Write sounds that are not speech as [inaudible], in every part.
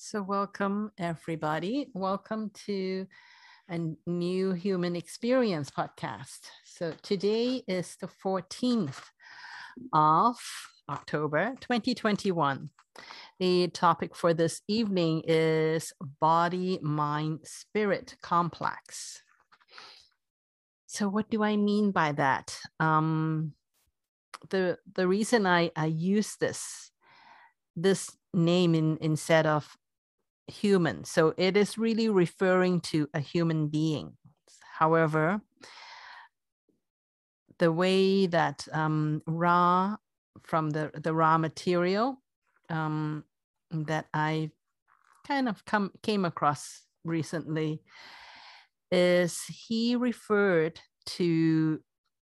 So, welcome everybody. Welcome to a new human experience podcast. So, today is the 14th of October 2021. The topic for this evening is body, mind, spirit complex. So, what do I mean by that? Um, the the reason I, I use this this name in, instead of human. So it is really referring to a human being. However, the way that um, Ra from the, the Ra material um, that I kind of come came across recently is he referred to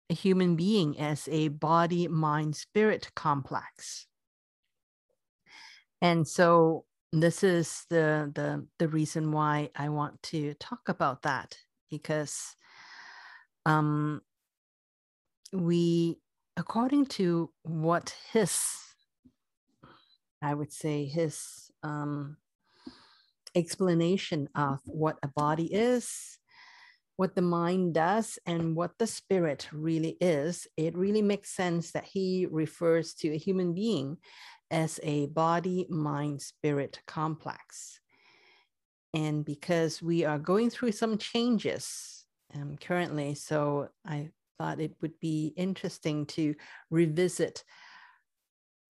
a human being as a body mind spirit complex and so this is the the the reason why I want to talk about that because um we according to what his I would say his um explanation of what a body is what the mind does and what the spirit really is it really makes sense that he refers to a human being as a body, mind, spirit complex. And because we are going through some changes um, currently, so I thought it would be interesting to revisit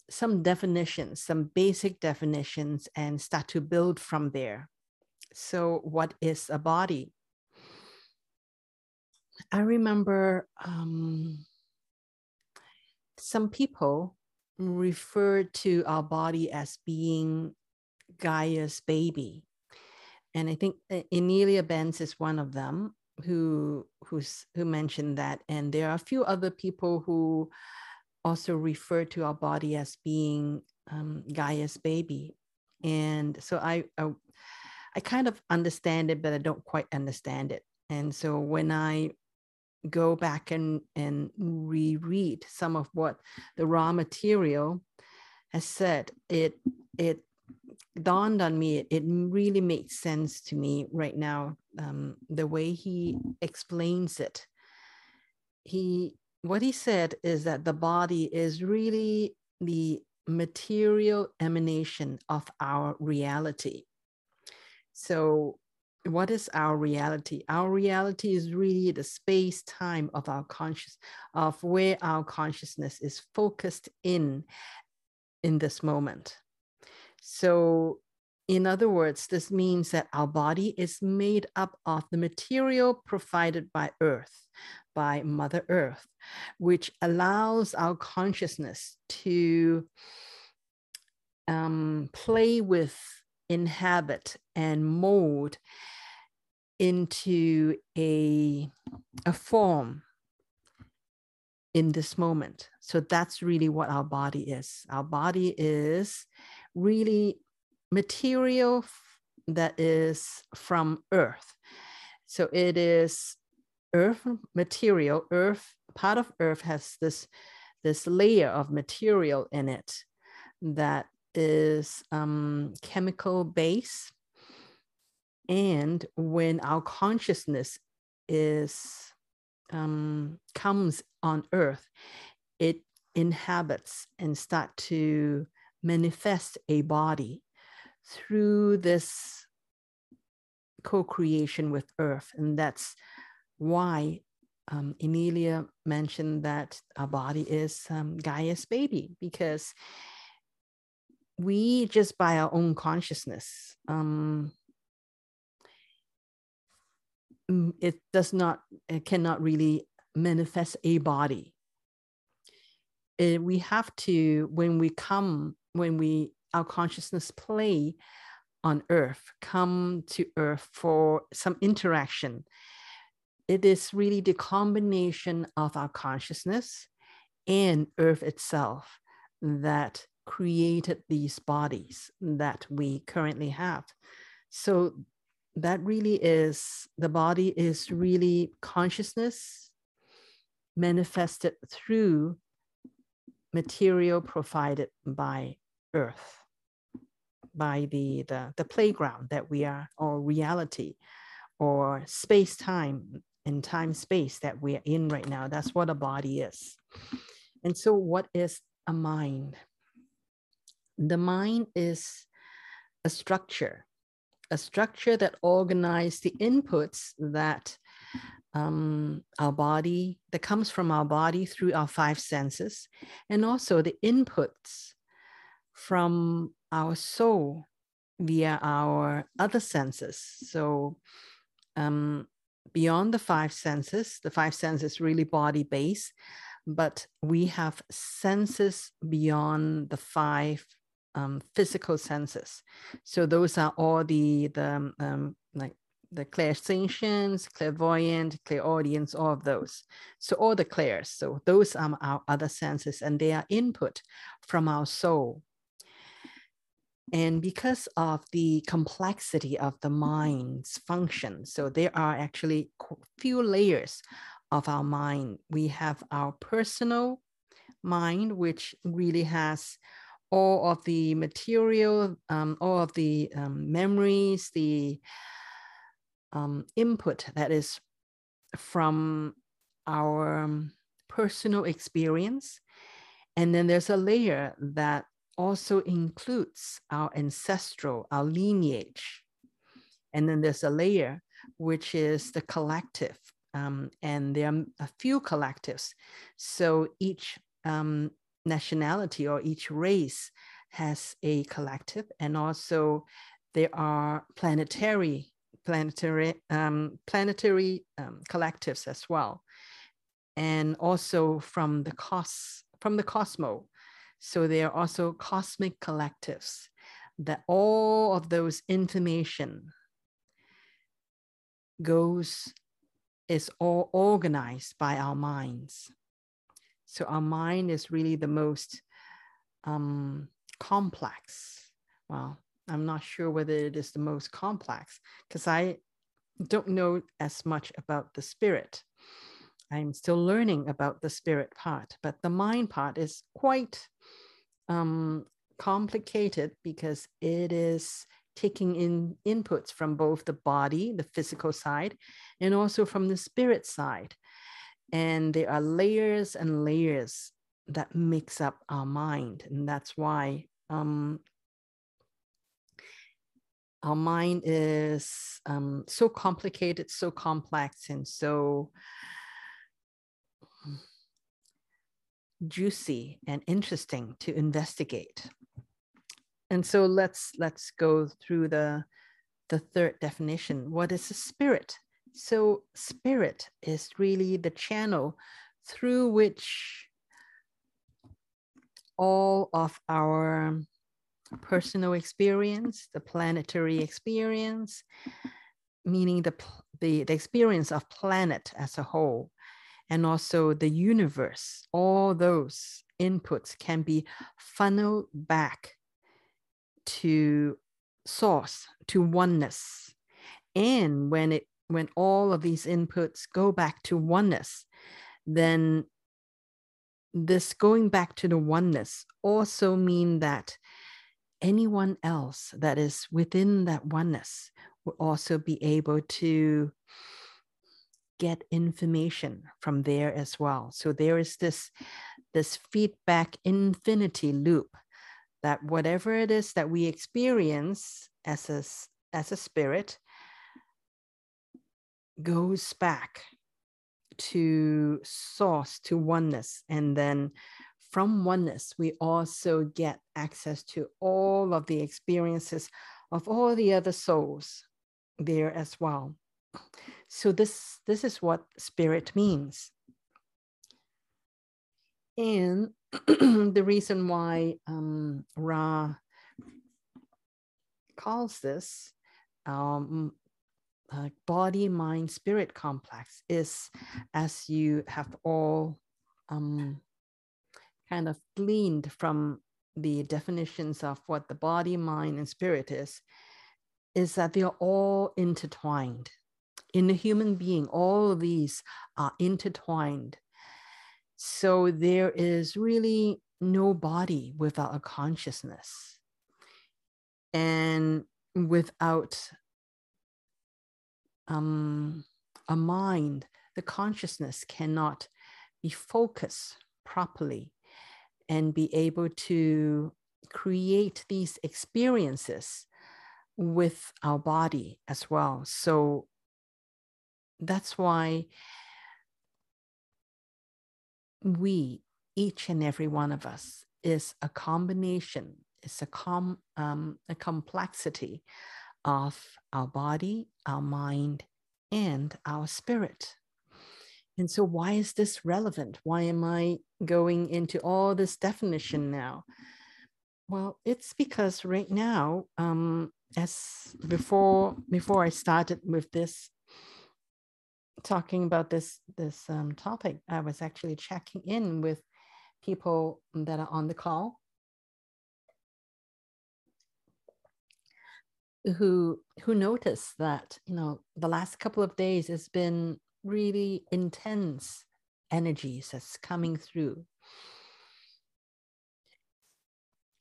some definitions, some basic definitions, and start to build from there. So, what is a body? I remember um, some people refer to our body as being Gaia's baby. And I think uh, Emilia Benz is one of them who who's who mentioned that. And there are a few other people who also refer to our body as being um, Gaia's baby. And so I, I I kind of understand it, but I don't quite understand it. And so when I go back and, and reread some of what the Ra material has said, it it dawned on me, it, it really makes sense to me right now, um, the way he explains it. He what he said is that the body is really the material emanation of our reality. So what is our reality? Our reality is really the space time of our conscious, of where our consciousness is focused in in this moment. So, in other words, this means that our body is made up of the material provided by Earth, by Mother Earth, which allows our consciousness to um, play with, inhabit, and mold into a, a form in this moment. So that's really what our body is. Our body is really material that is from earth. So it is earth material. Earth, part of earth has this, this layer of material in it that is um, chemical base and when our consciousness is um, comes on earth it inhabits and start to manifest a body through this co-creation with earth. And that's why um, emilia mentioned that our body is um, gaia's baby because we just by our own consciousness um, Mm, it does not it cannot really manifest a body. It, we have to when we come when we our consciousness play on earth come to earth for some interaction it is really the combination of our consciousness and earth itself that created these bodies that we currently have. So that really is the body is really consciousness manifested through material provided by earth by the, the, the playground that we are, or reality, or space time and time space that we are in right now. That's what a body is. And so, what is a mind? The mind is a structure, a structure that organizes the inputs that um, our body, that comes from our body through our five senses, and also the inputs from our soul via our other senses. So, um, beyond the five senses, the five senses really body based, but we have senses beyond the five um, physical senses. So those are all the the um, um like the clairsentience, clairvoyant, clairaudience, all of those. So all the clairs. So those are our other senses, and they are input from our soul. And because of the complexity of the mind's function, so there are actually few layers of our mind. We have our personal mind, which really has all of the material, um, all of the um, memories, the um, input that is from our um, personal experience. And then there's a layer that also includes our ancestral, our lineage. And then there's a layer which is the collective. Um, and there are a few collectives. So each um, nationality or each race has a collective, and also there are planetary planetary um, planetary um, collectives as well, and also from the cos from the cosmos. So there are also cosmic collectives. That all of those information goes is all organized by our minds so our mind is really the most um, complex. Well, I'm not sure whether it is the most complex because I don't know as much about the spirit. I'm still learning about the spirit part, but the mind part is quite um, complicated because it is taking in inputs from both the body, the physical side, and also from the spirit side and there are layers and layers that makes up our mind and that's why um, our mind is um, so complicated so complex and so juicy and interesting to investigate. And so let's let's go through the the third definition. What is a spirit so, spirit is really the channel through which all of our personal experience, the planetary experience, meaning the, the, the experience of planet as a whole, and also the universe, all those inputs can be funneled back to source, to oneness. And when it when all of these inputs go back to oneness, then this going back to the oneness also mean that anyone else that is within that oneness will also be able to get information from there as well. So there is this this feedback infinity loop that whatever it is that we experience as a as a spirit goes back to source, to oneness. And then from oneness, we also get access to all of the experiences of all the other souls there as well. So this, this is what spirit means. And [clears throat] the reason why um, Ra calls this um, uh, body mind spirit complex is as you have all um, kind of gleaned from the definitions of what the body mind and spirit is is that they are all intertwined. In the human being all of these are intertwined. So there is really no body without a consciousness. And without um, a mind, the consciousness cannot be focused properly and be able to create these experiences with our body as well. So that's why we, each and every one of us, is a combination, it's a com um, a complexity of our body, our mind, and our spirit. And so, why is this relevant? Why am I going into all this definition now? Well, it's because right now, um, as before before I started with this talking about this this um, topic, I was actually checking in with people that are on the call who who notice that you know the last couple of days has been really intense energies that's coming through.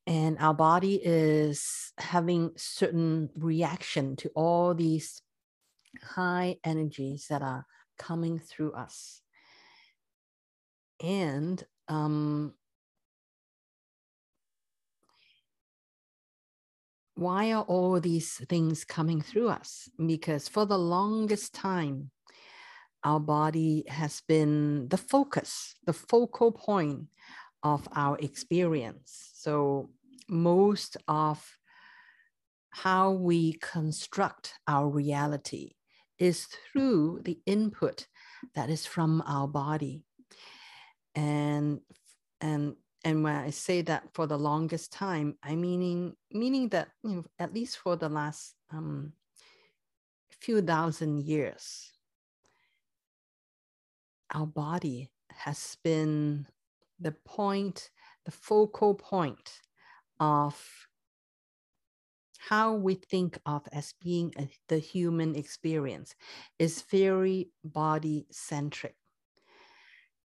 And our body is having certain reaction to all these high energies that are coming through us. And um, why are all these things coming through us? Because for the longest time, our body has been the focus, the focal point of our experience. So, most of how we construct our reality is through the input that is from our body. And and and when I say that for the longest time, I meaning meaning that you know, at least for the last um, few thousand years, our body has been the point, the focal point of how we think of as being a, the human experience is very body centric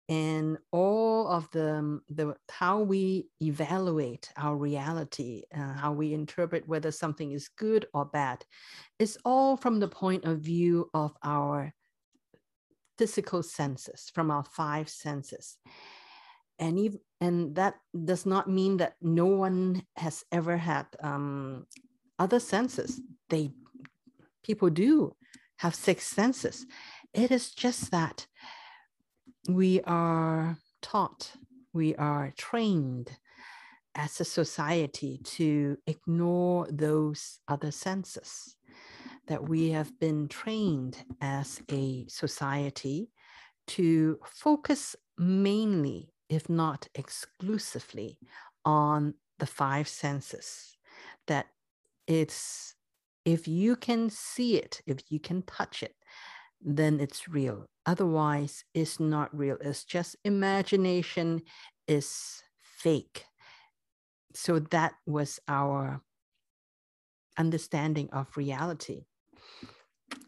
and all of the, the how we evaluate our reality uh, how we interpret whether something is good or bad is all from the point of view of our physical senses from our five senses. And even, and that does not mean that no one has ever had um, other senses. They people do have six senses. It is just that we are taught, we are trained as a society to ignore those other senses. That we have been trained as a society to focus mainly, if not exclusively, on the five senses. That it's if you can see it, if you can touch it, then it's real. Otherwise, it's not real. It's just imagination is fake. So that was our understanding of reality.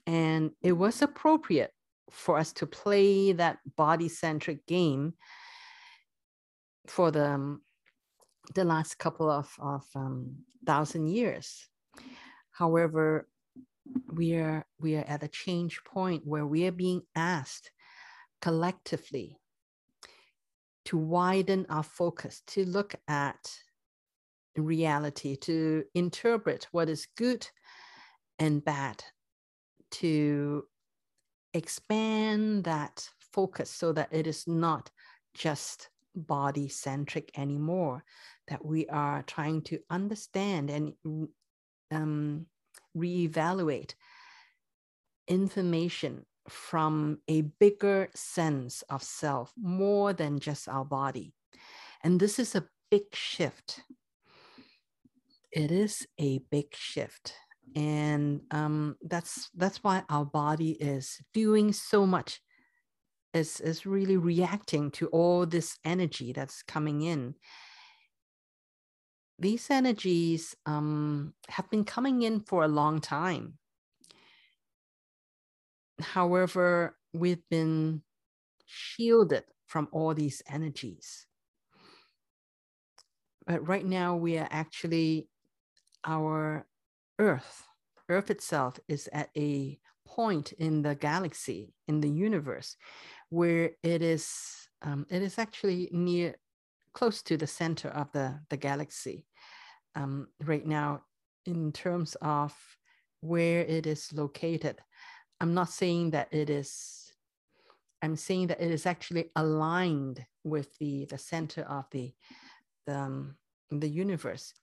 And it was appropriate for us to play that body centric game for the, um, the last couple of, of um, thousand years. However, we are we are at a change point where we are being asked collectively to widen our focus to look at reality to interpret what is good and bad to expand that focus so that it is not just body centric anymore that we are trying to understand and um, reevaluate information from a bigger sense of self, more than just our body. And this is a big shift. It is a big shift. And um, that's that's why our body is doing so much, is, is really reacting to all this energy that's coming in these energies um, have been coming in for a long time. However, we've been shielded from all these energies. But right now, we are actually, our Earth, Earth itself is at a point in the galaxy, in the universe, where it is um, it is actually near close to the center of the, the galaxy um, right now in terms of where it is located. I'm not saying that it is, I'm saying that it is actually aligned with the, the center of the, the, um, the universe.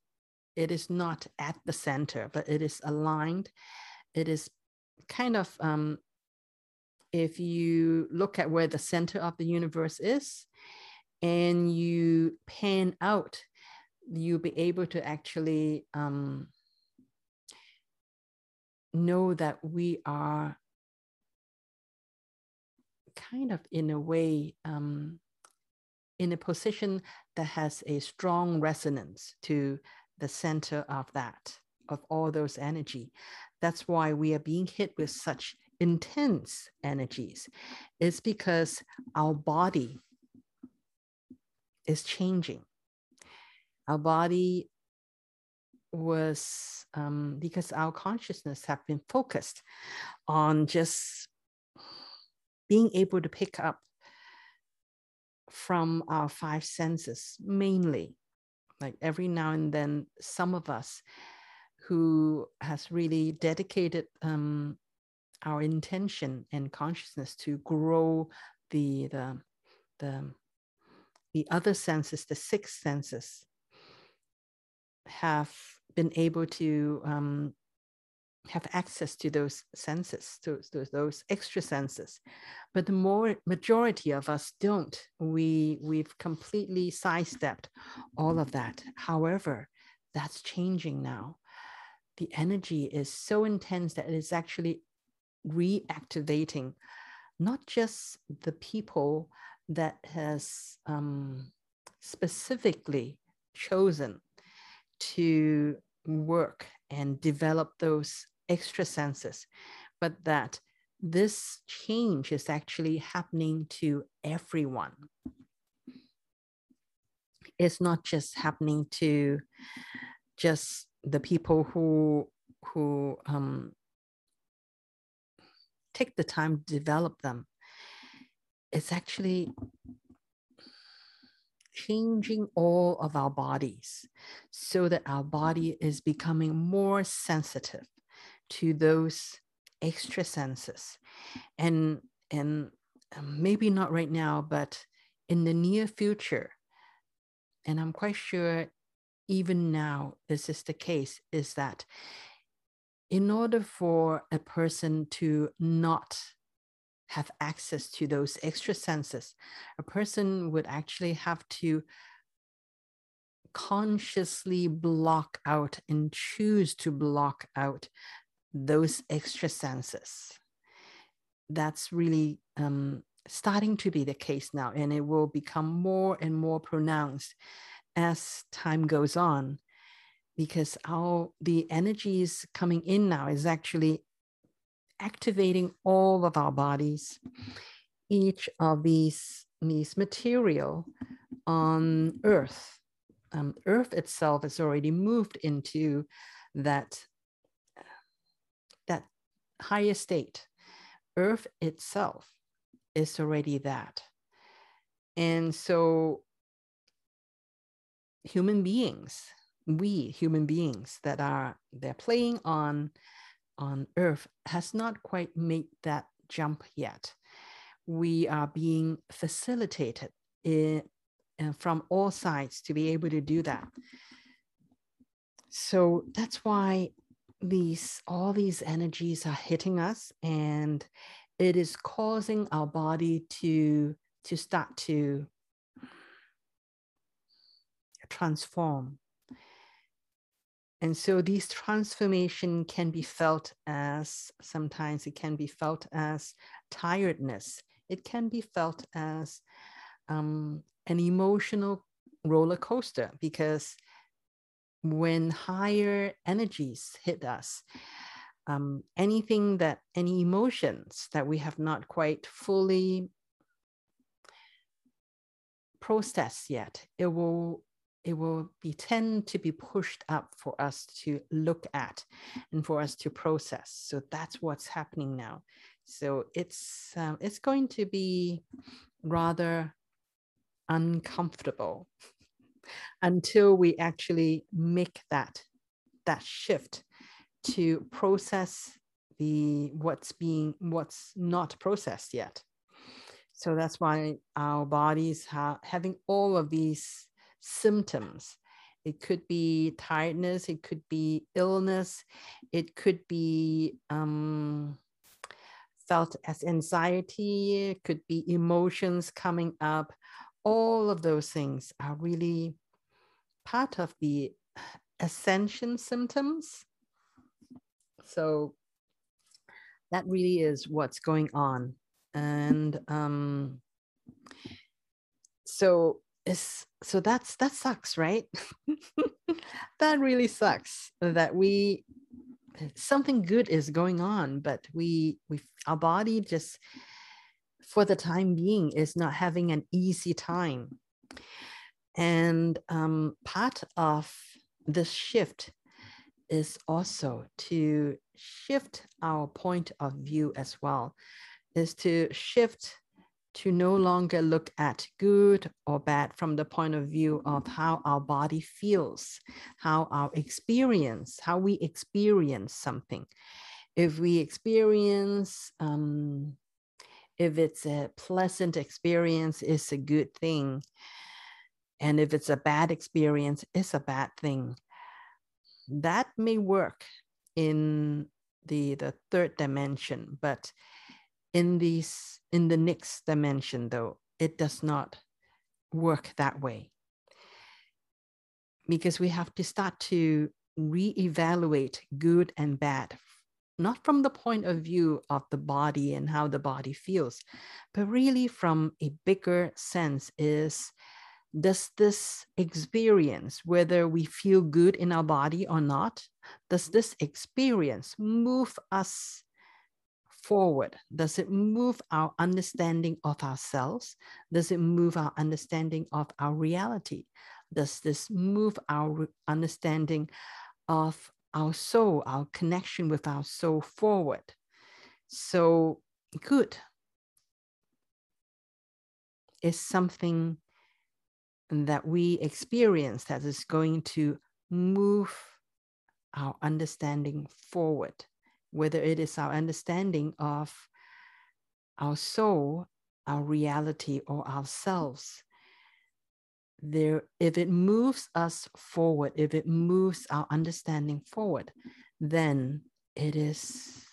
It is not at the center, but it is aligned. It is kind of, um, if you look at where the center of the universe is and you pan out, you'll be able to actually um, know that we are kind of in a way um, in a position that has a strong resonance to the center of that of all those energy. That's why we are being hit with such intense energies. Is because our body is changing our body was um, because our consciousness have been focused on just being able to pick up from our five senses mainly. Like every now and then some of us who has really dedicated um, our intention and consciousness to grow the the the, the other senses the six senses have been able to um, have access to those senses, to, to, those extra senses. But the more majority of us don't. We we've completely sidestepped all of that. However, that's changing now. The energy is so intense that it is actually reactivating not just the people that has um, specifically chosen to work and develop those extra senses, but that this change is actually happening to everyone. It's not just happening to just the people who who um, take the time to develop them. It's actually changing all of our bodies so that our body is becoming more sensitive to those extra senses. And and um, maybe not right now but in the near future and i'm quite sure even now this is the case is that in order for a person to not have access to those extra senses, a person would actually have to consciously block out and choose to block out those extra senses. That's really um, starting to be the case now, and it will become more and more pronounced as time goes on because our the energies coming in now is actually activating all of our bodies. Each of these, these material on Earth, um, Earth itself has already moved into that, that higher state. Earth itself is already that. And so human beings, we human beings that are they're playing on on Earth has not quite made that jump yet. We are being facilitated in, uh, from all sides to be able to do that. So that's why these all these energies are hitting us and it is causing our body to to start to transform and so these transformation can be felt as sometimes it can be felt as tiredness. It can be felt as um, an emotional roller coaster because when higher energies hit us um, anything that any emotions that we have not quite fully processed yet it will it will be tend to be pushed up for us to look at and for us to process. So that's what's happening now. So it's um, it's going to be rather uncomfortable [laughs] until we actually make that that shift to process the what's being what's not processed yet. So that's why our bodies are having all of these symptoms. It could be tiredness it could be illness it could be um, felt as anxiety it could be emotions coming up. All of those things are really part of the ascension symptoms. So that really is what's going on. And um so is so that's that sucks right? [laughs] That really sucks that we something good is going on but we we our body just for the time being is not having an easy time. And um, part of this shift is also to shift our point of view as well, is to shift to no longer look at good or bad from the point of view of how our body feels, how our experience, how we experience something. If we experience, um, if it's a pleasant experience, it's a good thing. And if it's a bad experience, it's a bad thing. That may work in the, the third dimension, but in these in the next dimension though, it does not work that way. Because we have to start to reevaluate good and bad not from the point of view of the body and how the body feels, but really from a bigger sense is does this experience, whether we feel good in our body or not, does this experience move us forward? Does it move our understanding of ourselves? Does it move our understanding of our reality? Does this move our understanding of our soul, our connection with our soul forward? So, good is something that we experience that is going to move our understanding forward, whether it is our understanding of our soul, our reality, or ourselves. There, if it moves us forward, if it moves our understanding forward, then it is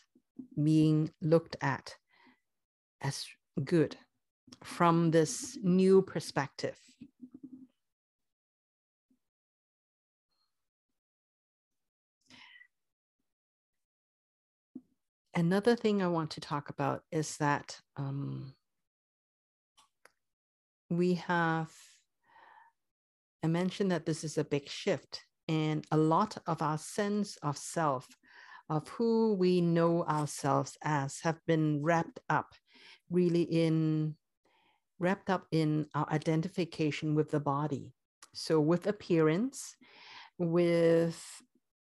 being looked at as good from this new perspective. Another thing I want to talk about is that um, we have, I mentioned that this is a big shift, and a lot of our sense of self, of who we know ourselves as, have been wrapped up really in wrapped up in our identification with the body. So, with appearance, with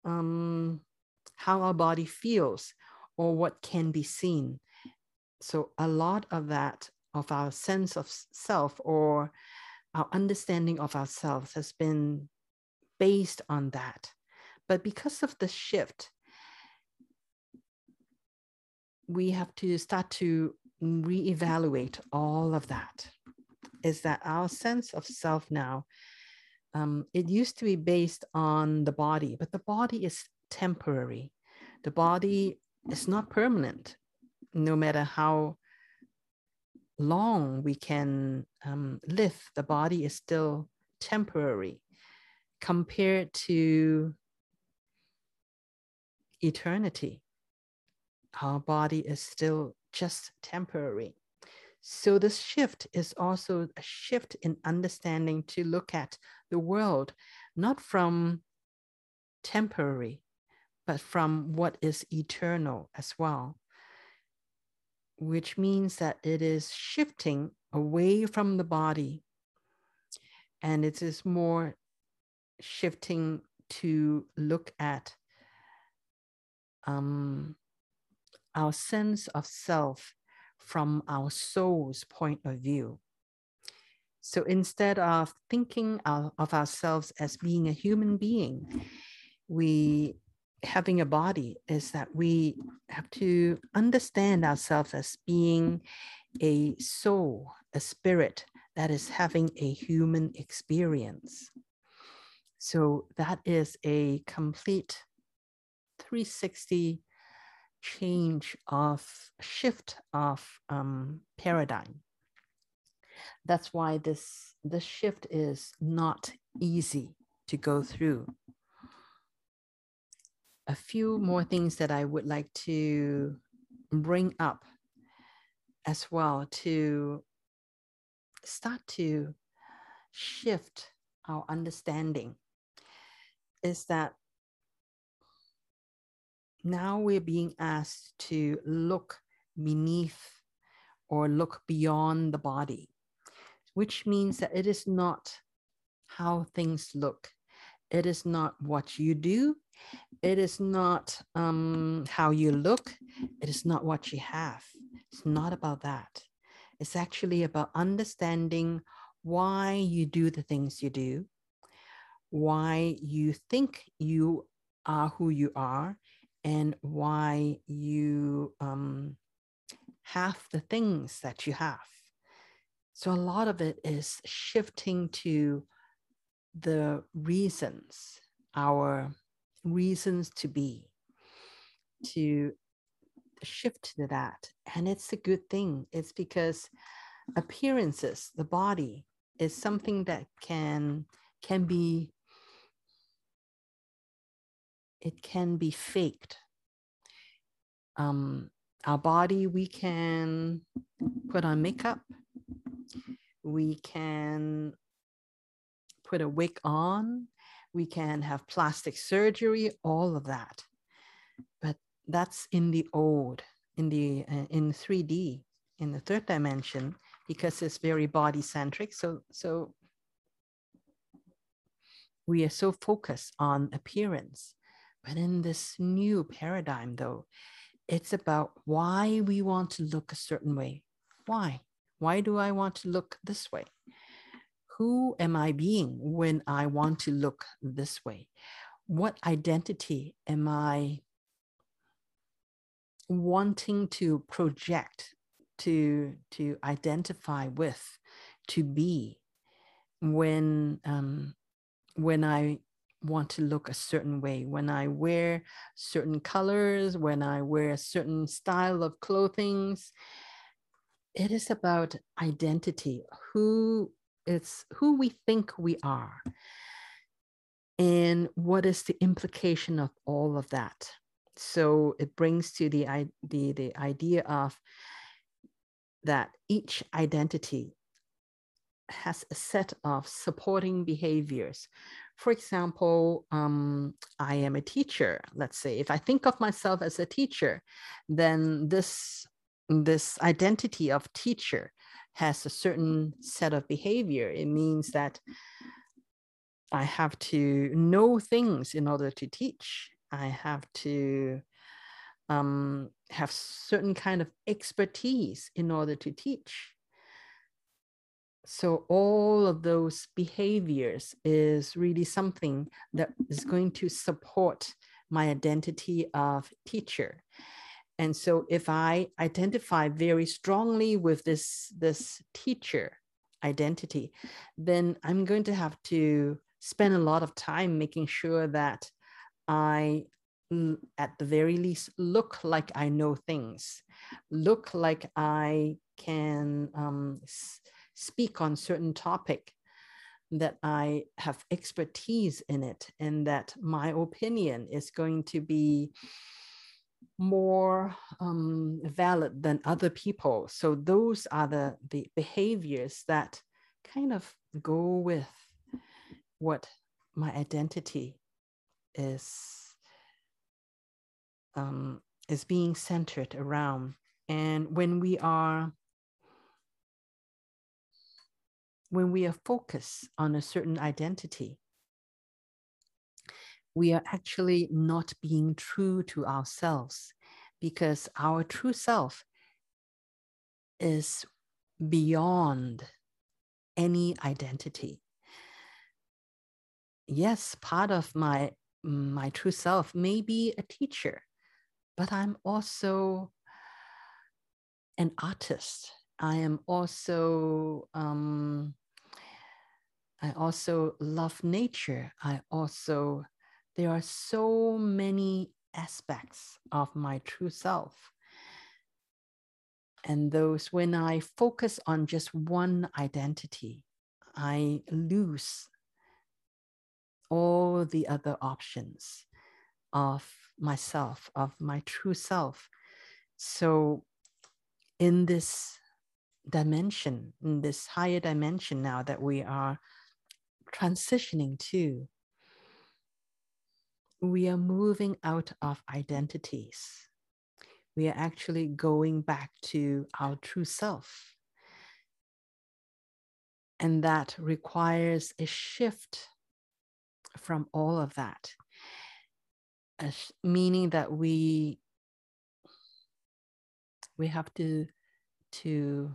um, how our body feels, or what can be seen. So, a lot of that, of our sense of self or our understanding of ourselves, has been based on that. But because of the shift, we have to start to reevaluate all of that. Is that our sense of self now? Um, it used to be based on the body, but the body is temporary. The body it's not permanent, no matter how long we can um, live, the body is still temporary compared to eternity. Our body is still just temporary. So, this shift is also a shift in understanding to look at the world not from temporary, but from what is eternal as well, which means that it is shifting away from the body and it is more shifting to look at um, our sense of self from our soul's point of view. So instead of thinking of, of ourselves as being a human being, we having a body is that we have to understand ourselves as being a soul, a spirit that is having a human experience. So that is a complete 360 change of shift of um, paradigm. That's why this this shift is not easy to go through. A few more things that I would like to bring up as well to start to shift our understanding is that now we're being asked to look beneath or look beyond the body, which means that it is not how things look. It is not what you do. It is not um, how you look. It is not what you have. It's not about that. It's actually about understanding why you do the things you do, why you think you are who you are, and why you um, have the things that you have. So a lot of it is shifting to the reasons, our reasons to be, to shift to that. And it's a good thing. It's because appearances, the body, is something that can can be it can be faked. Um, our body, we can put on makeup, we can put a wig on, we can have plastic surgery, all of that. But that's in the old, in the uh, in 3D, in the third dimension, because it's very body centric. So so we are so focused on appearance but in this new paradigm, though, it's about why we want to look a certain way. Why? Why do I want to look this way? Who am I being when I want to look this way? What identity am I wanting to project, to, to identify with, to be when, um, when I want to look a certain way? When i wear certain colors when i wear a certain style of clothing it is about identity. Who it's who we think we are and what is the implication of all of that so it brings to the the, the idea of that each identity has a set of supporting behaviors for example, um, I am a teacher. Let's say if I think of myself as a teacher, then this this identity of teacher has a certain set of behavior. It means that I have to know things in order to teach. I have to um, have certain kind of expertise in order to teach so all of those behaviors is really something that is going to support my identity of teacher and so if i identify very strongly with this this teacher identity then i'm going to have to spend a lot of time making sure that i at the very least look like i know things look like i can um, speak on certain topic that I have expertise in it and that my opinion is going to be more um, valid than other people. So those are the, the behaviors that kind of go with what my identity is um, is being centered around. And when we are when we are focused on a certain identity, we are actually not being true to ourselves because our true self is beyond any identity. Yes, part of my my true self may be a teacher, but I'm also an artist. I am also um, I also love nature. I also there are so many aspects of my true self. And those, when I focus on just one identity, I lose all the other options of myself, of my true self. So, in this dimension, in this higher dimension now that we are transitioning to, we are moving out of identities. We are actually going back to our true self. And that requires a shift from all of that, meaning that we we have to to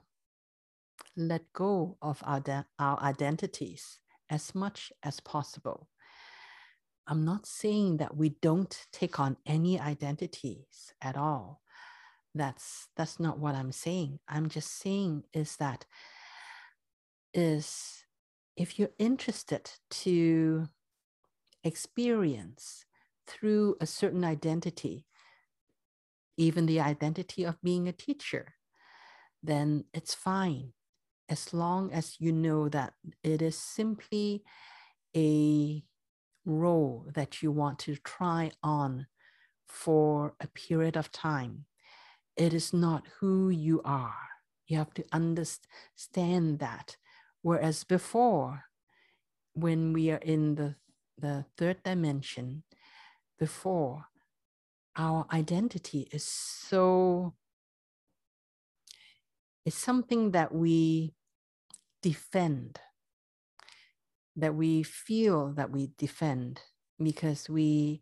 let go of our, our identities as much as possible I'm not saying that we don't take on any identities at all. That's that's not what I'm saying. I'm just saying is that is if you're interested to experience through a certain identity, even the identity of being a teacher, then it's fine as long as you know that it is simply a role that you want to try on for a period of time. It is not who you are. You have to understand that. Whereas before, when we are in the, the third dimension, before, our identity is so, it's something that we defend that we feel that we defend because we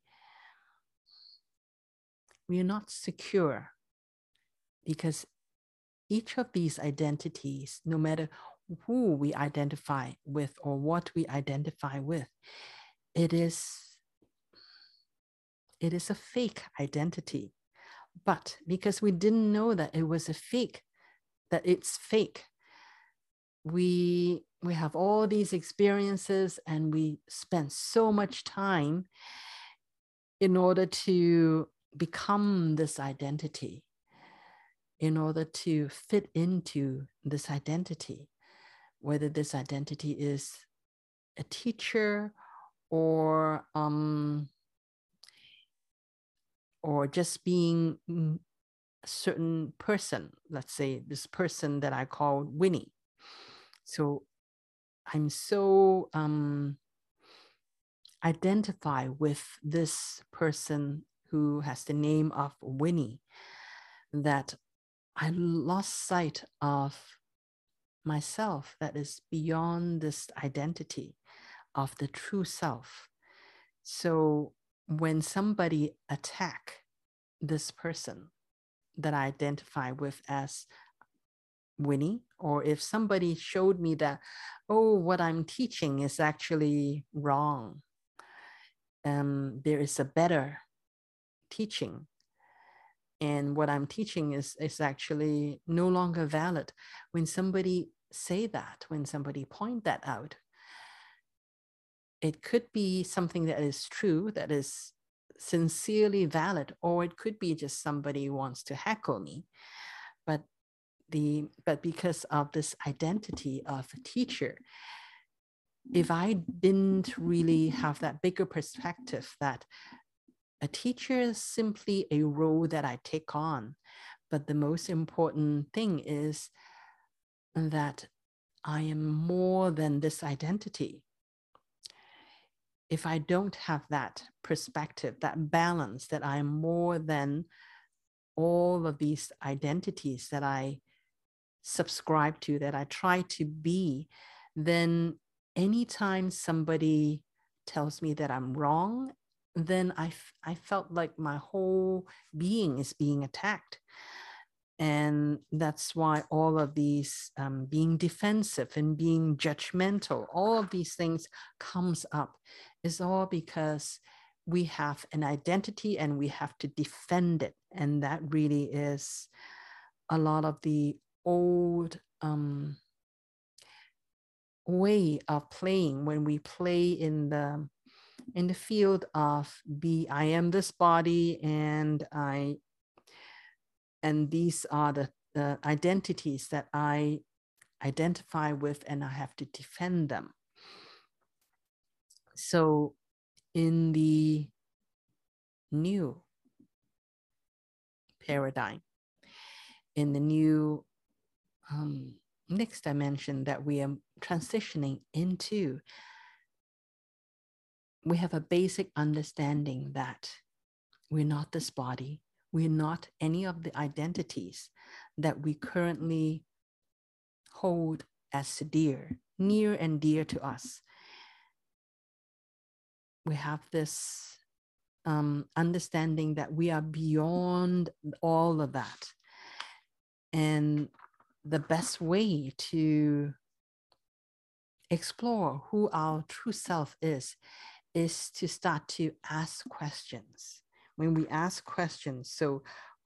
we are not secure because each of these identities no matter who we identify with or what we identify with it is it is a fake identity. But because we didn't know that it was a fake that it's fake we we have all these experiences and we spend so much time in order to become this identity in order to fit into this identity whether this identity is a teacher or um, or just being a certain person let's say this person that i call winnie so I'm so um, identify with this person who has the name of Winnie that I lost sight of myself that is beyond this identity of the true self. So when somebody attack this person that I identify with as Winnie, or if somebody showed me that, oh, what I'm teaching is actually wrong, um, there is a better teaching. And what I'm teaching is, is actually no longer valid. When somebody say that, when somebody point that out, it could be something that is true, that is sincerely valid, or it could be just somebody wants to heckle me. But the but because of this identity of a teacher hmm. if i didn't really have that bigger perspective that a teacher is simply a role that i take on but the most important thing is that i am more than this identity. If i don't have that perspective that balance that i am more than all of these identities that i subscribe to, that I try to be, then anytime somebody tells me that I'm wrong, then I, f- I felt like my whole being is being attacked. And that's why all of these um, being defensive and being judgmental all of these things comes up is all because we have an identity and we have to defend it. And that really is a lot of the old um, way of playing when we play in the in the field of be i am this body and i and these are the, the identities that I identify with and I have to defend them. So in the new paradigm, in the new um, next dimension that we are transitioning into, we have a basic understanding that we're not this body, we're not any of the identities that we currently hold as dear, near and dear to us. We have this um, understanding that we are beyond all of that. And the best way to explore who our true self is is to start to ask questions when we ask questions. So,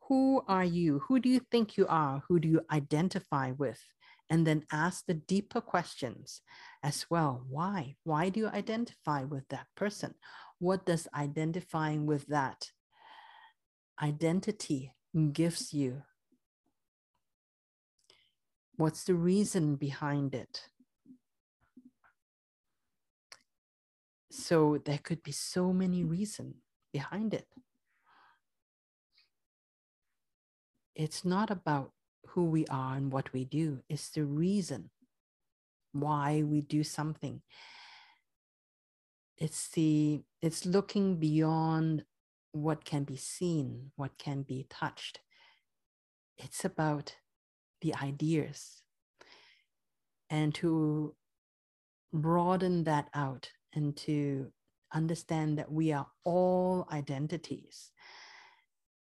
who are you? Who do you think you are? Who do you identify with? And then ask the deeper questions as well. Why? Why do you identify with that person? What does identifying with that identity gives you? What's the reason behind it? So there could be so many reasons behind it. it's not about who we are and what we do, it's the reason why we do something. It's the it's looking beyond what can be seen, what can be touched. It's about the ideas. And to broaden that out and to understand that we are all identities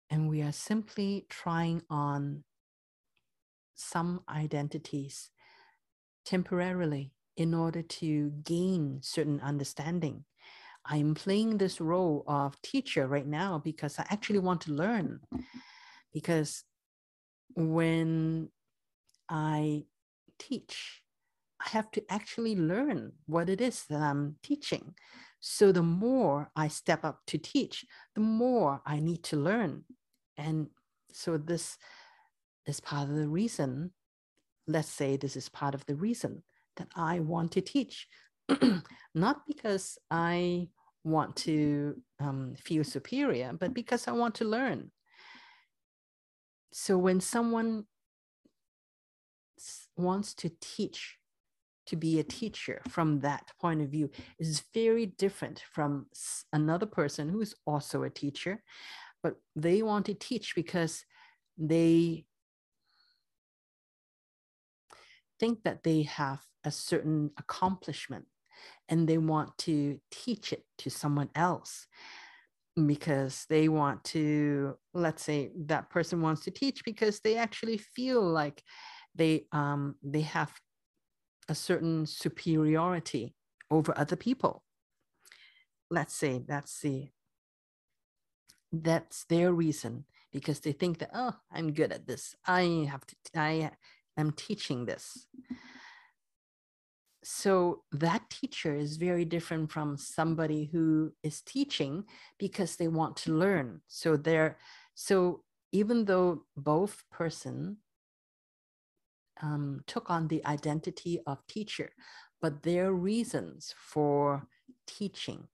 and we are simply trying on some identities temporarily in order to gain certain understanding. I'm playing this role of teacher right now because I actually want to learn. Because when I teach, I have to actually learn what it is that I'm teaching. So the more I step up to teach, the more I need to learn. And so this is part of the reason, let's say this is part of the reason that I want to teach. [clears throat] Not because I want to um, feel superior, but because I want to learn. So when someone wants to teach to be a teacher from that point of view is very different from another person who's also a teacher but they want to teach because they think that they have a certain accomplishment and they want to teach it to someone else because they want to let's say that person wants to teach because they actually feel like they um they have a certain superiority over other people. Let's say that's the that's their reason because they think that oh i'm good at this. I have to i am teaching this. So that teacher is very different from somebody who is teaching because they want to learn. So they're so even though both person um, took on the identity of teacher, but their reasons for teaching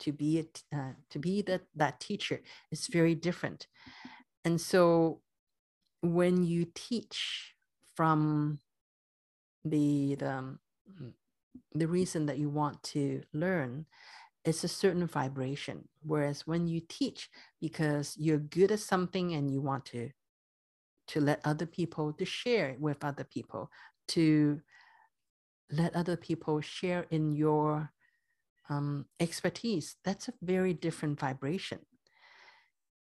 to be it uh, to be that that teacher is very different. And so when you teach from the the, um, the reason that you want to learn it's a certain vibration. Whereas when you teach because you're good at something and you want to to let other people to share with other people to let other people share in your um, expertise, that's a very different vibration.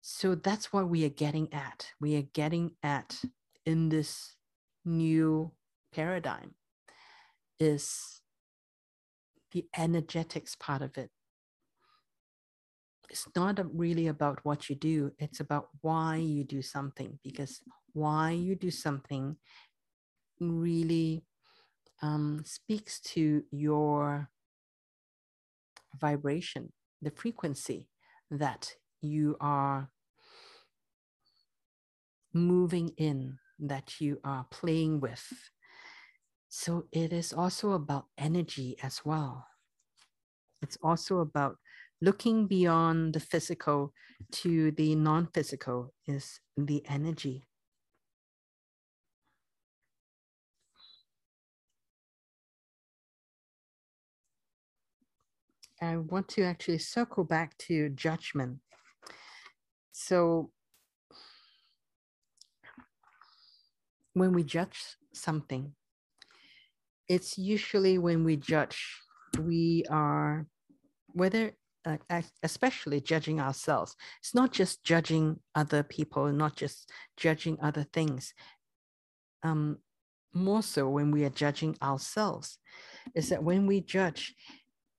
So that's what we are getting at. We are getting at in this new paradigm is the energetics part of it. It's not really about what you do, it's about why you do something, because why you do something really um, speaks to your vibration, the frequency that you are moving in, that you are playing with. So it is also about energy as well. It's also about looking beyond the physical to the non physical, is the energy. I want to actually circle back to judgment. So, when we judge something, it's usually when we judge, we are, whether uh, especially judging ourselves, it's not just judging other people, not just judging other things. Um, more so when we are judging ourselves, is that when we judge,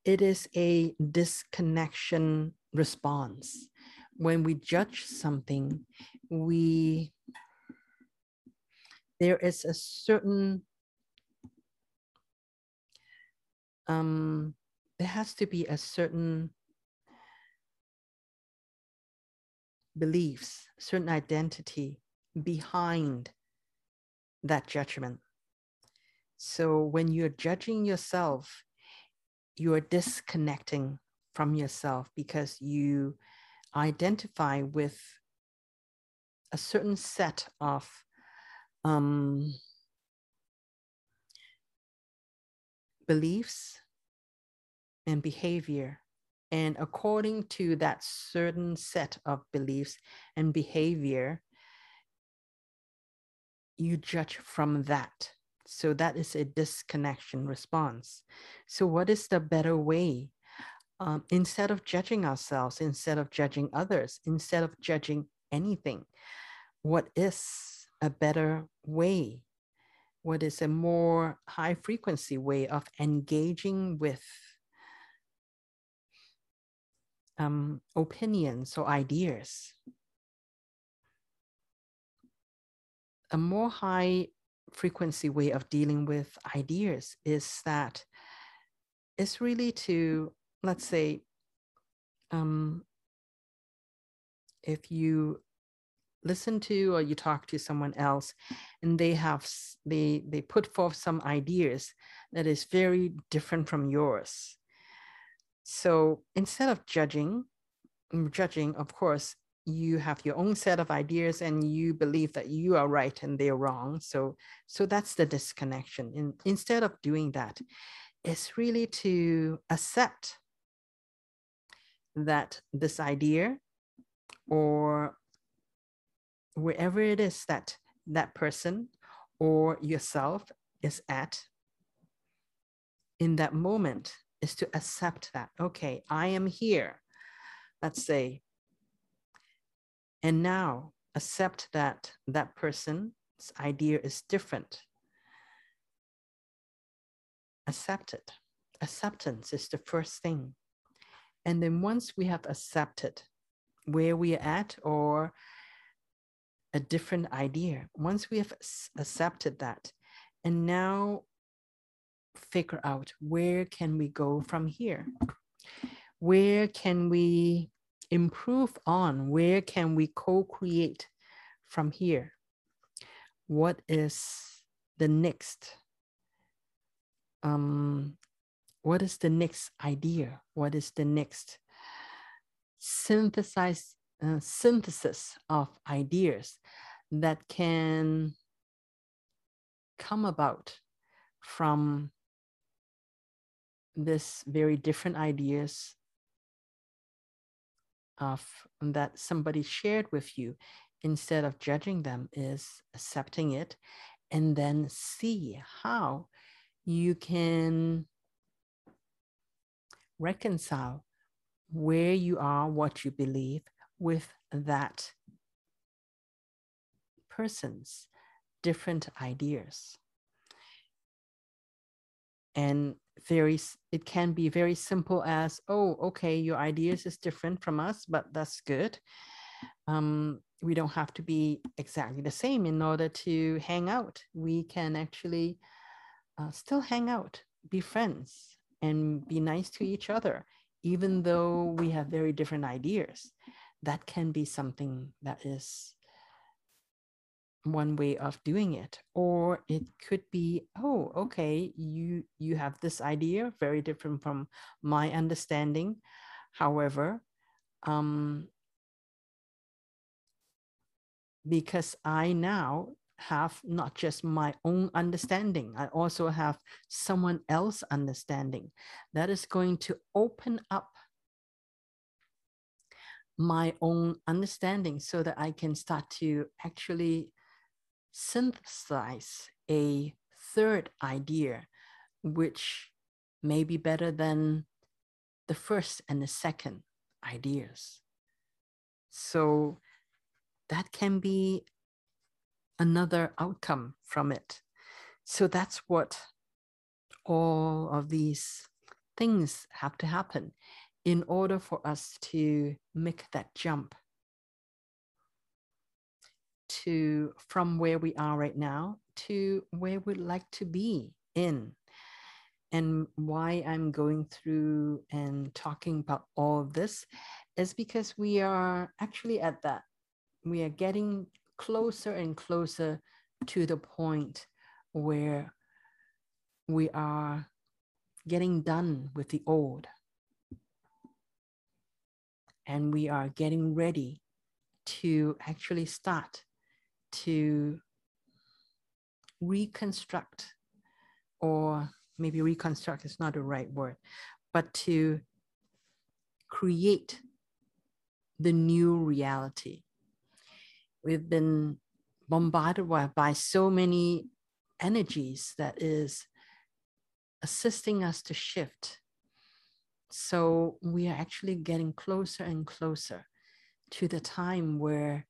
it is a disconnection response. When we judge something, we there is a certain um, there has to be a certain beliefs, certain identity behind that judgment. So when you're judging yourself, you are disconnecting from yourself because you identify with a certain set of um, beliefs and behavior. And according to that certain set of beliefs and behavior, you judge from that. So that is a disconnection response. So, what is the better way? Um, instead of judging ourselves, instead of judging others, instead of judging anything, what is a better way? What is a more high frequency way of engaging with um, opinions or ideas? A more high frequency way of dealing with ideas is that it's really to let's say um, if you listen to or you talk to someone else and they have they they put forth some ideas that is very different from yours. So instead of judging mm, judging of course you have your own set of ideas and you believe that you are right and they're wrong. So so that's the disconnection. And instead of doing that it's really to accept that this idea or wherever it is that that person or yourself is at in that moment is to accept that okay i am here. Let's say and now accept that that person's idea is different. Accept it. Acceptance is the first thing. And then once we have accepted where we are at or a different idea, once we have accepted that, and now figure out where can we go from here? Where can we improve on? Where can we co create from here? What is the next? Um, what is the next idea? What is the next synthesize, uh, synthesis of ideas that can come about from this very different ideas of um, that somebody shared with you instead of judging them is accepting it and then see how you can reconcile where you are, what you believe with that person's different ideas. And very it can be very simple as, oh, okay, your ideas is different from us, but that's good. Um, we don't have to be exactly the same in order to hang out. We can actually uh, still hang out, be friends, and be nice to each other, even though we have very different ideas. That can be something that is one way of doing it or it could be oh okay you you have this idea very different from my understanding. However um because i now have not just my own understanding i also have someone else understanding that is going to open up my own understanding so that i can start to actually synthesize a third idea, which may be better than the first and the second ideas. So that can be another outcome from it. So that's what all of these things have to happen in order for us to make that jump to from where we are right now to where we'd like to be in. And why i'm going through and talking about all of this is because we are actually at that. We are getting closer and closer to the point where we are getting done with the old. And we are getting ready to actually start to reconstruct, or maybe reconstruct is not the right word, but to create the new reality. We've been bombarded by, so many energies that is assisting us to shift. So we are actually getting closer and closer to the time where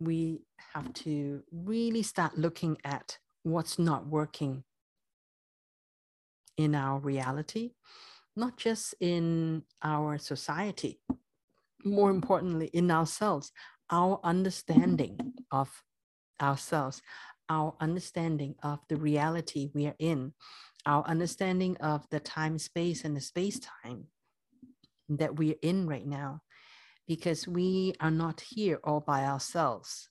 we have to really start looking at what's not working in our reality, not just in our society, more importantly, in ourselves, our understanding of ourselves, our understanding of the reality we are in, our understanding of the time space and the space time that we're in right now because we are not here all by ourselves.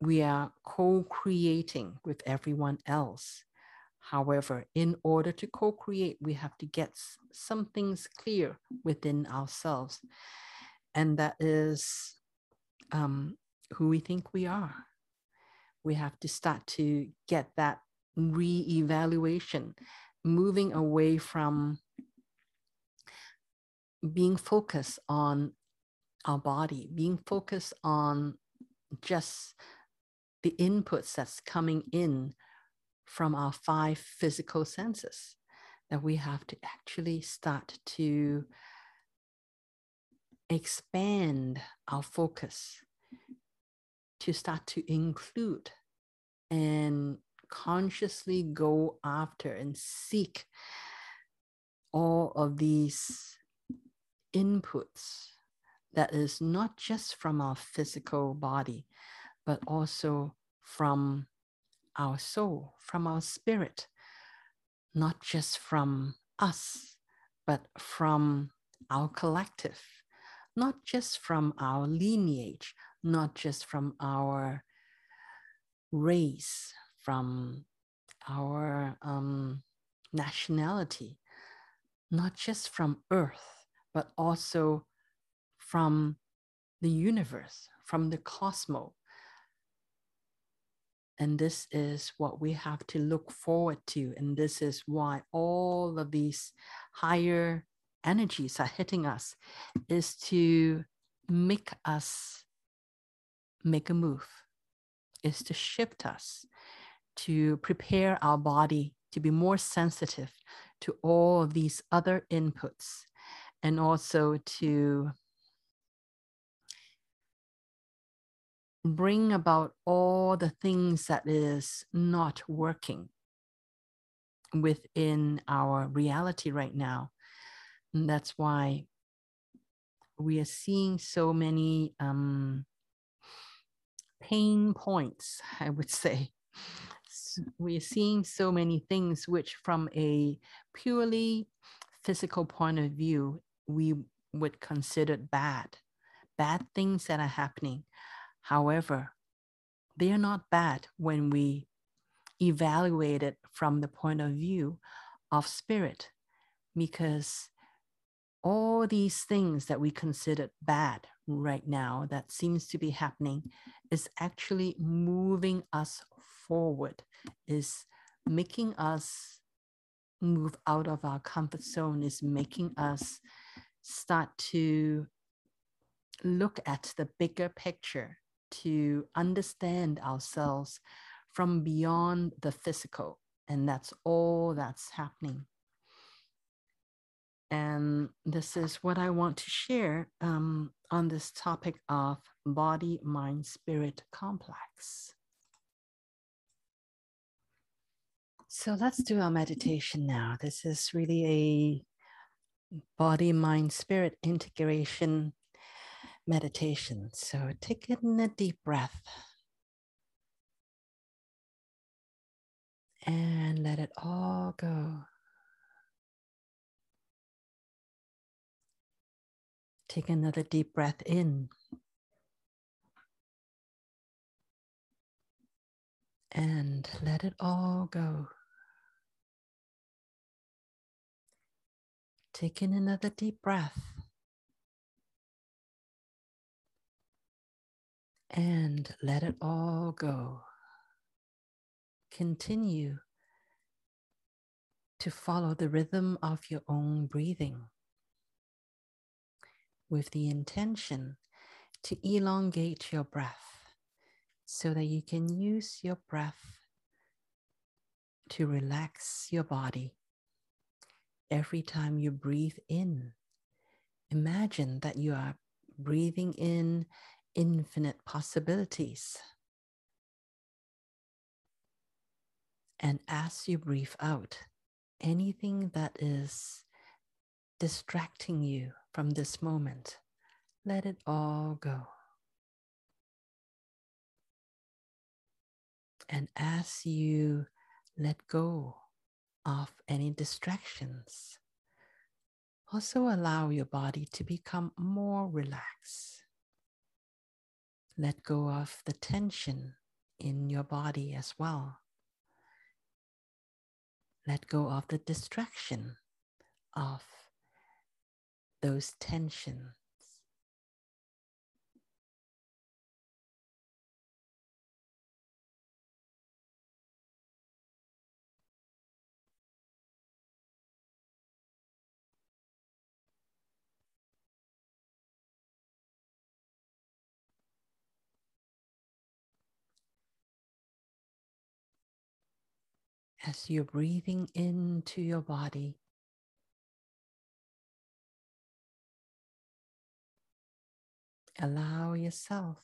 We are co creating with everyone else. However, in order to co create, we have to get some things clear within ourselves. And that is um, who we think we are. We have to start to get that re evaluation, moving away from being focused on our body, being focused on just the inputs that's coming in from our five physical senses, that we have to actually start to expand our focus to start to include and consciously go after and seek all of these inputs that is not just from our physical body, but also from our soul, from our spirit, not just from us, but from our collective, not just from our lineage, not just from our race, from our um, nationality, not just from earth, but also from the universe, from the cosmos. And this is what we have to look forward to. And this is why all of these higher energies are hitting us, is to make us make a move, is to shift us to prepare our body to be more sensitive to all of these other inputs and also to bring about all the things that is not working within our reality right now. And that's why we are seeing so many um, pain points, [laughs] I would say. We are seeing so many things which, from a purely physical point of view, we would consider bad, bad things that are happening. However, they are not bad when we evaluate it from the point of view of spirit, because all these things that we consider bad right now that seems to be happening is actually moving us forward, is making us move out of our comfort zone, is making us start to look at the bigger picture, to understand ourselves from beyond the physical. And that's all that's happening. And this is what I want to share um, on this topic of body, mind, spirit complex. So let's do our meditation now. This is really a body, mind, spirit integration meditation. So take in a deep breath and let it all go. Take another deep breath in. And let it all go. Take in another deep breath. And let it all go. Continue to follow the rhythm of your own breathing with the intention to elongate your breath so that you can use your breath to relax your body. Every time you breathe in, imagine that you are breathing in infinite possibilities. And as you breathe out, anything that is distracting you from this moment, let it all go. And as you let go of any distractions, also allow your body to become more relaxed. Let go of the tension in your body as well. Let go of the distraction of those tensions. As you're breathing into your body, allow yourself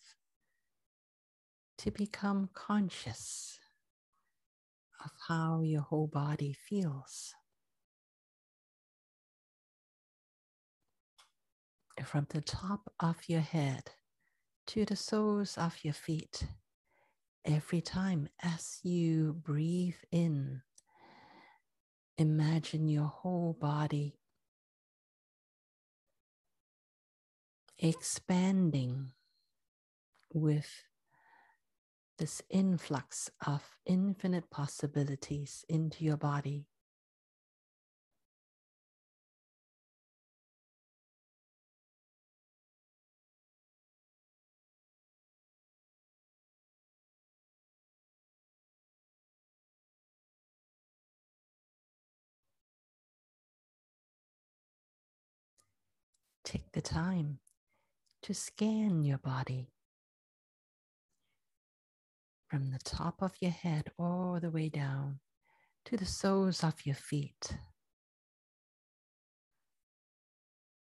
to become conscious of how your whole body feels. From the top of your head to the soles of your feet, every time as you breathe in, imagine your whole body expanding with this influx of infinite possibilities into your body. The time to scan your body from the top of your head all the way down to the soles of your feet.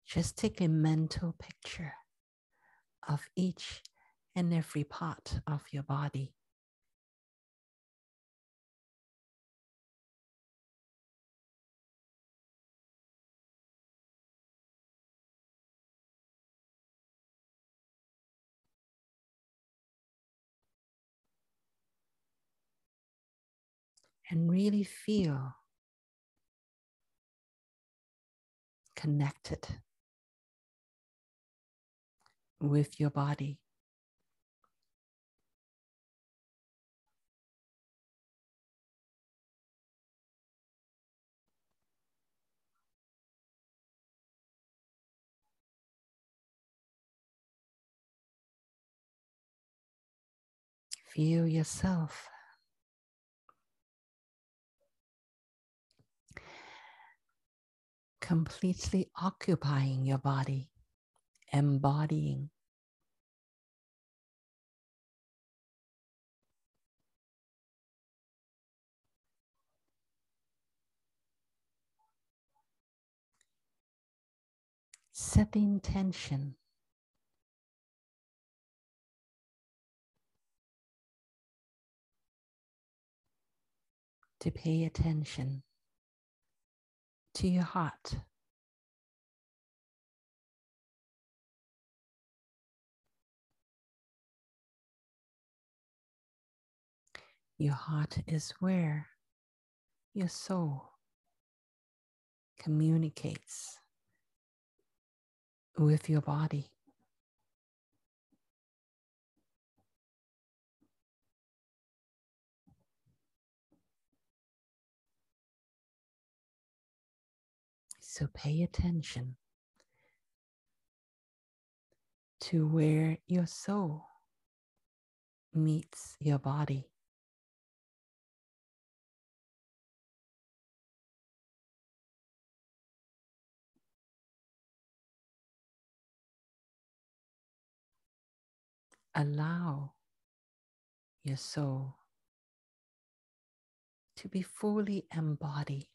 Just take a mental picture of each and every part of your body. And really feel connected with your body. Feel yourself completely occupying your body, embodying. Set the intention to pay attention to your heart. Your heart is where your soul communicates with your body. So pay attention to where your soul meets your body. Allow your soul to be fully embodied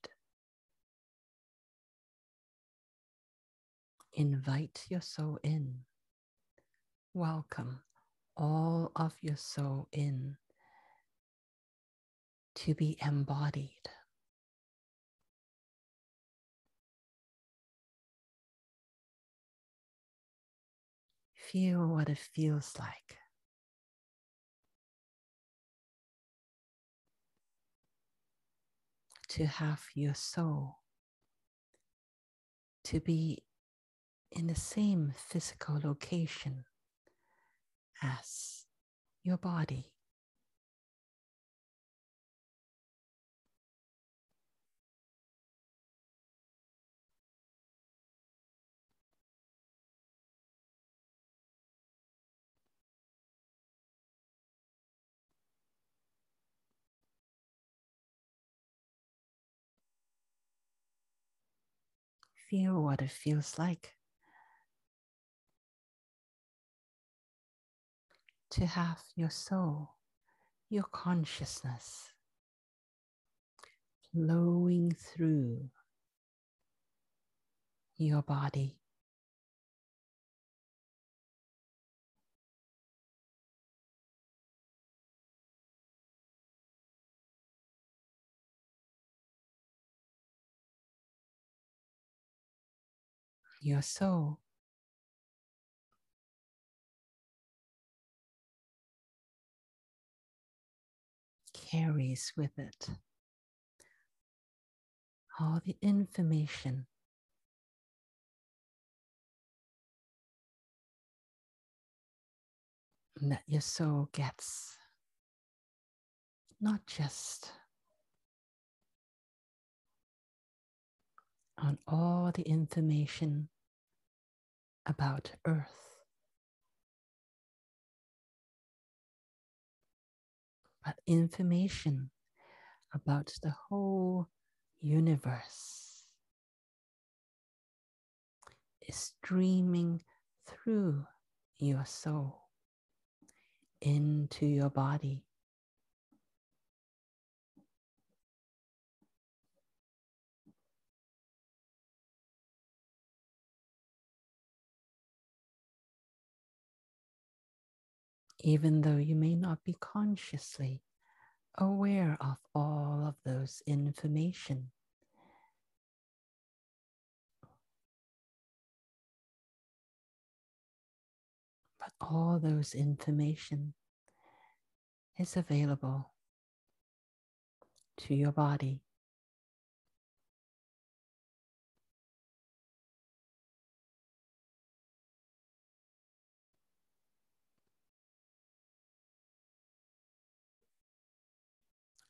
Invite your soul in. Welcome all of your soul in to be embodied. Feel what it feels like. To have your soul to be in the same physical location as your body. Feel what it feels like to have your soul, your consciousness flowing through your body. Your soul carries with it all the information that your soul gets, not just on all the information about Earth information about the whole universe is streaming through your soul into your body even though you may not be consciously aware of all of those information. But all those information is available to your body.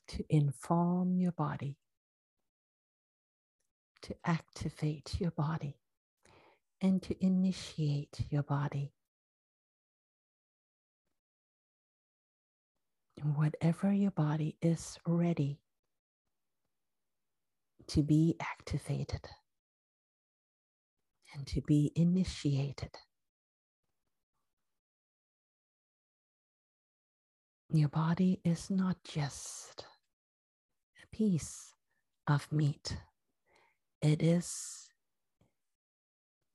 To inform your body, to activate your body, and to initiate your body. Whatever your body is ready to be activated and to be initiated. Your body is not just piece of meat, it is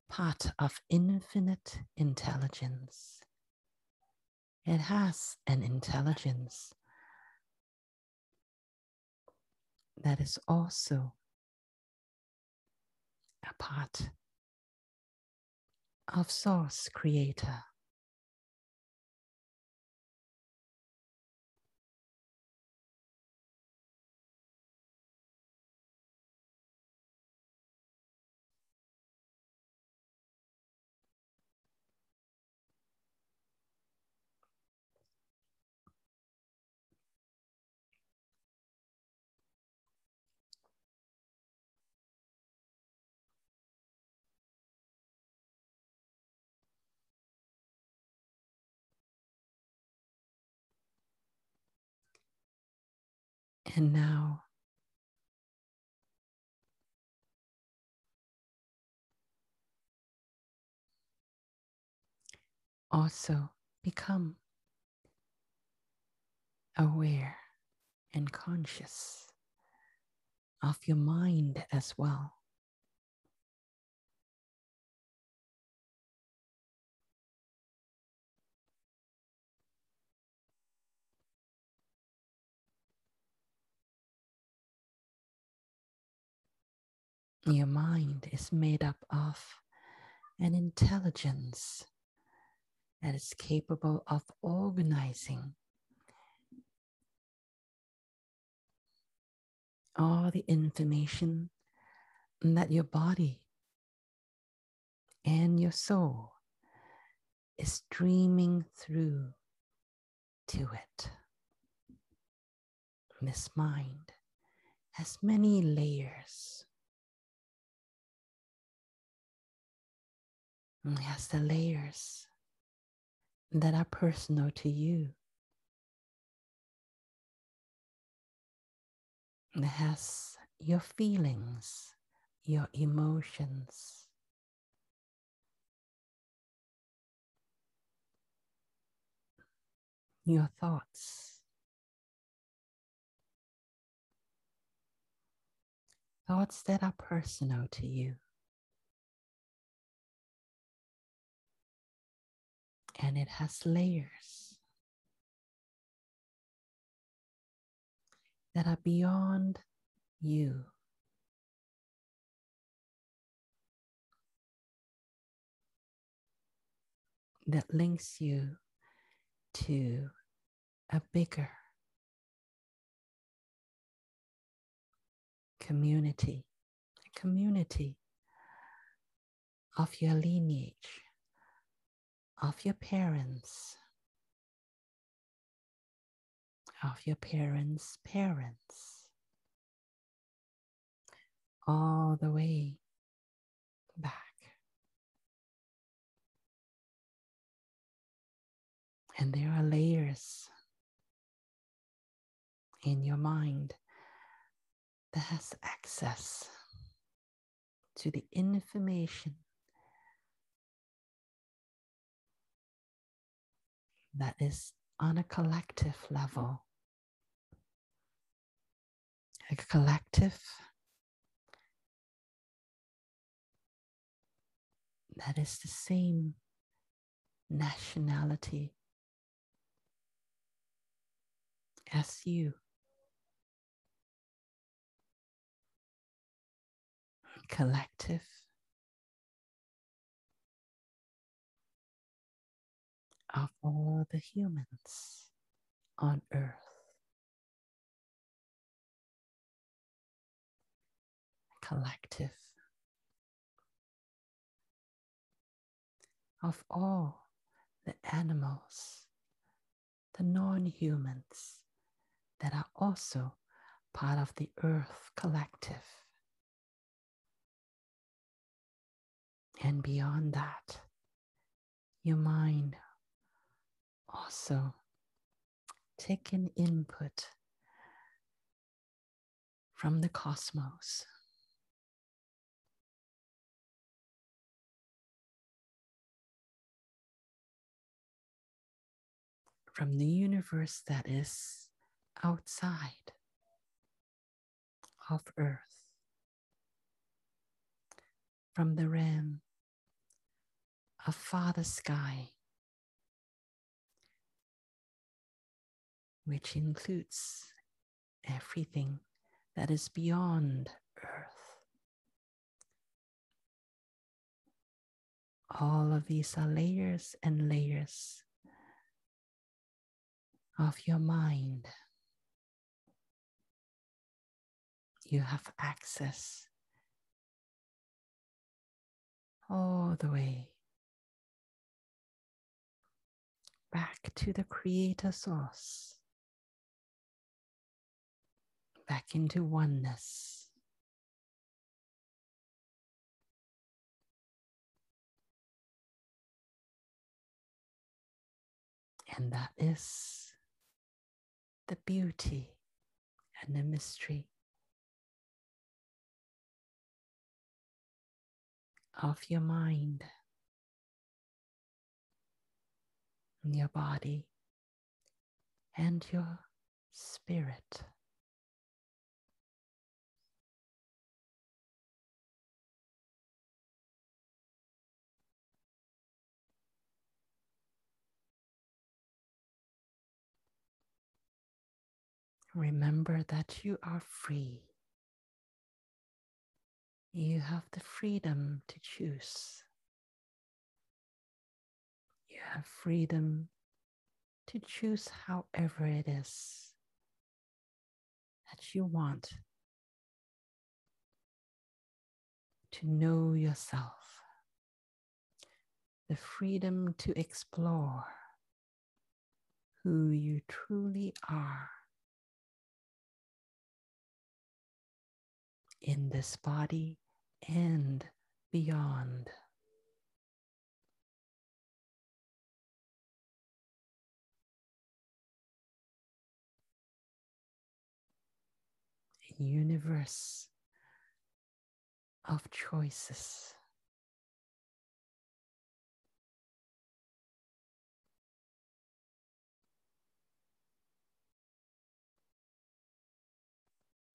part of infinite intelligence. It has an intelligence that is also a part of Source Creator. And now, also become aware and conscious of your mind as well. Your mind is made up of an intelligence that is capable of organizing all the information that your body and your soul is streaming through to it. This mind has many layers Mm, it has the layers that are personal to you. It has your feelings, your emotions. Your thoughts, thoughts that are personal to you. And it has layers that are beyond you. That links you to a bigger community, a community of your lineage of your parents, of your parents' parents, all the way back. And there are layers in your mind that has access to the information that is on a collective level. A collective that is the same nationality as you collective of all the humans on earth. Collective of all the animals, the non humans that are also part of the earth collective. And beyond that, your mind also take an input from the cosmos. From the universe that is outside of Earth, from the realm of Father Sky, which includes everything that is beyond Earth. All of these are layers and layers of your mind. You have access all the way back to the Creator Source, back into oneness. And that is the beauty and the mystery of your mind, your body, and your spirit. Remember that you are free. You have the freedom to choose. You have freedom to choose however it is that you want to know yourself, the freedom to explore who you truly are. In this body and beyond. A universe of choices.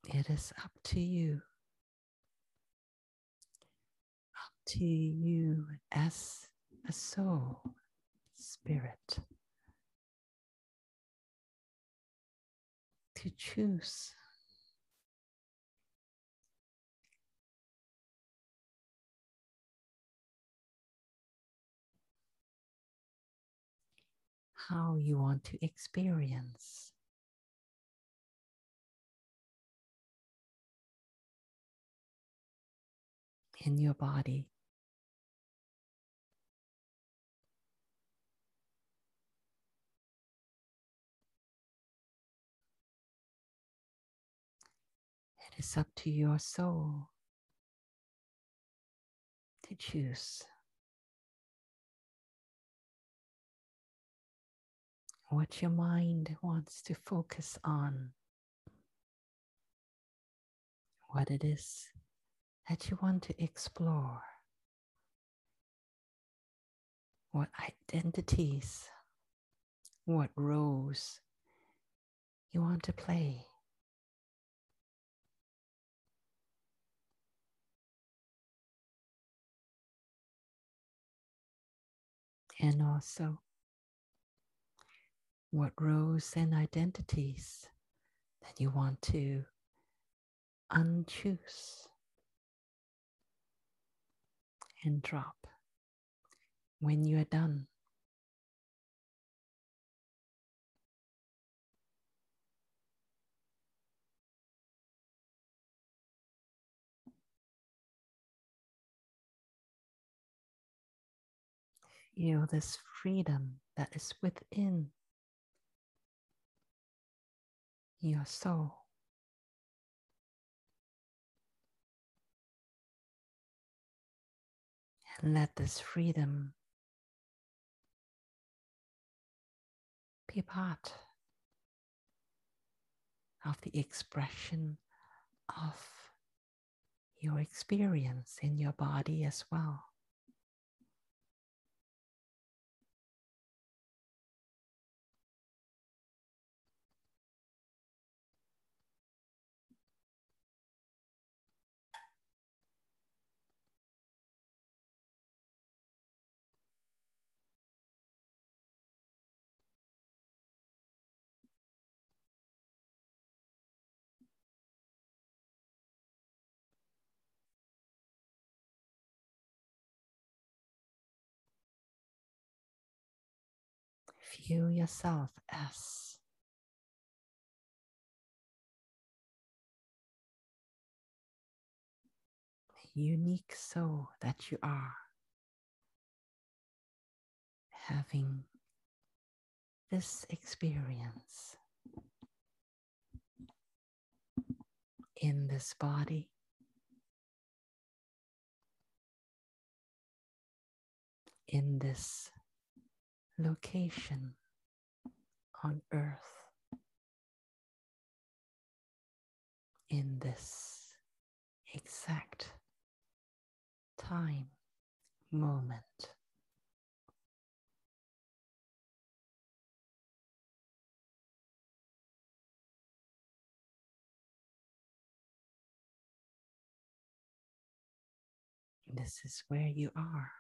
It is up to you to you as a soul, spirit, to choose. How you want to experience in your body. It is up to your soul to choose. What your mind wants to focus on, what it is that you want to explore, what identities, what roles you want to play. And also what roles and identities that you want to unchoose and drop when you are done. Feel this freedom that is within your soul. And let this freedom be part of the expression of your experience in your body as well. View yourself as unique soul that you are, having this experience in this body. In this location on earth in this exact time moment. This is where you are.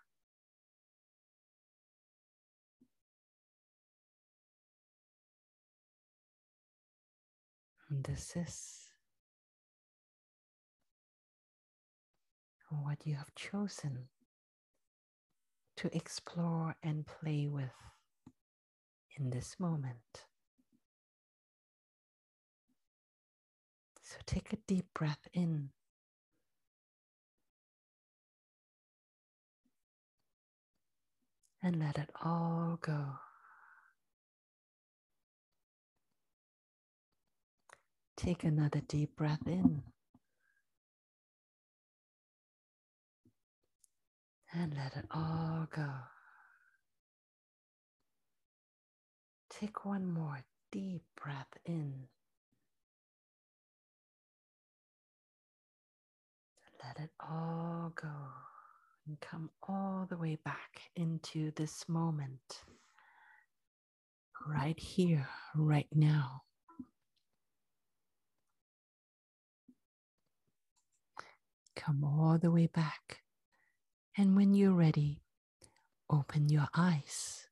And this is what you have chosen to explore and play with in this moment. So take a deep breath in. And let it all go. Take another deep breath in. And let it all go. Take one more deep breath in. Let it all go and come all the way back into this moment, right here, right now. Come all the way back. And when you're ready, open your eyes.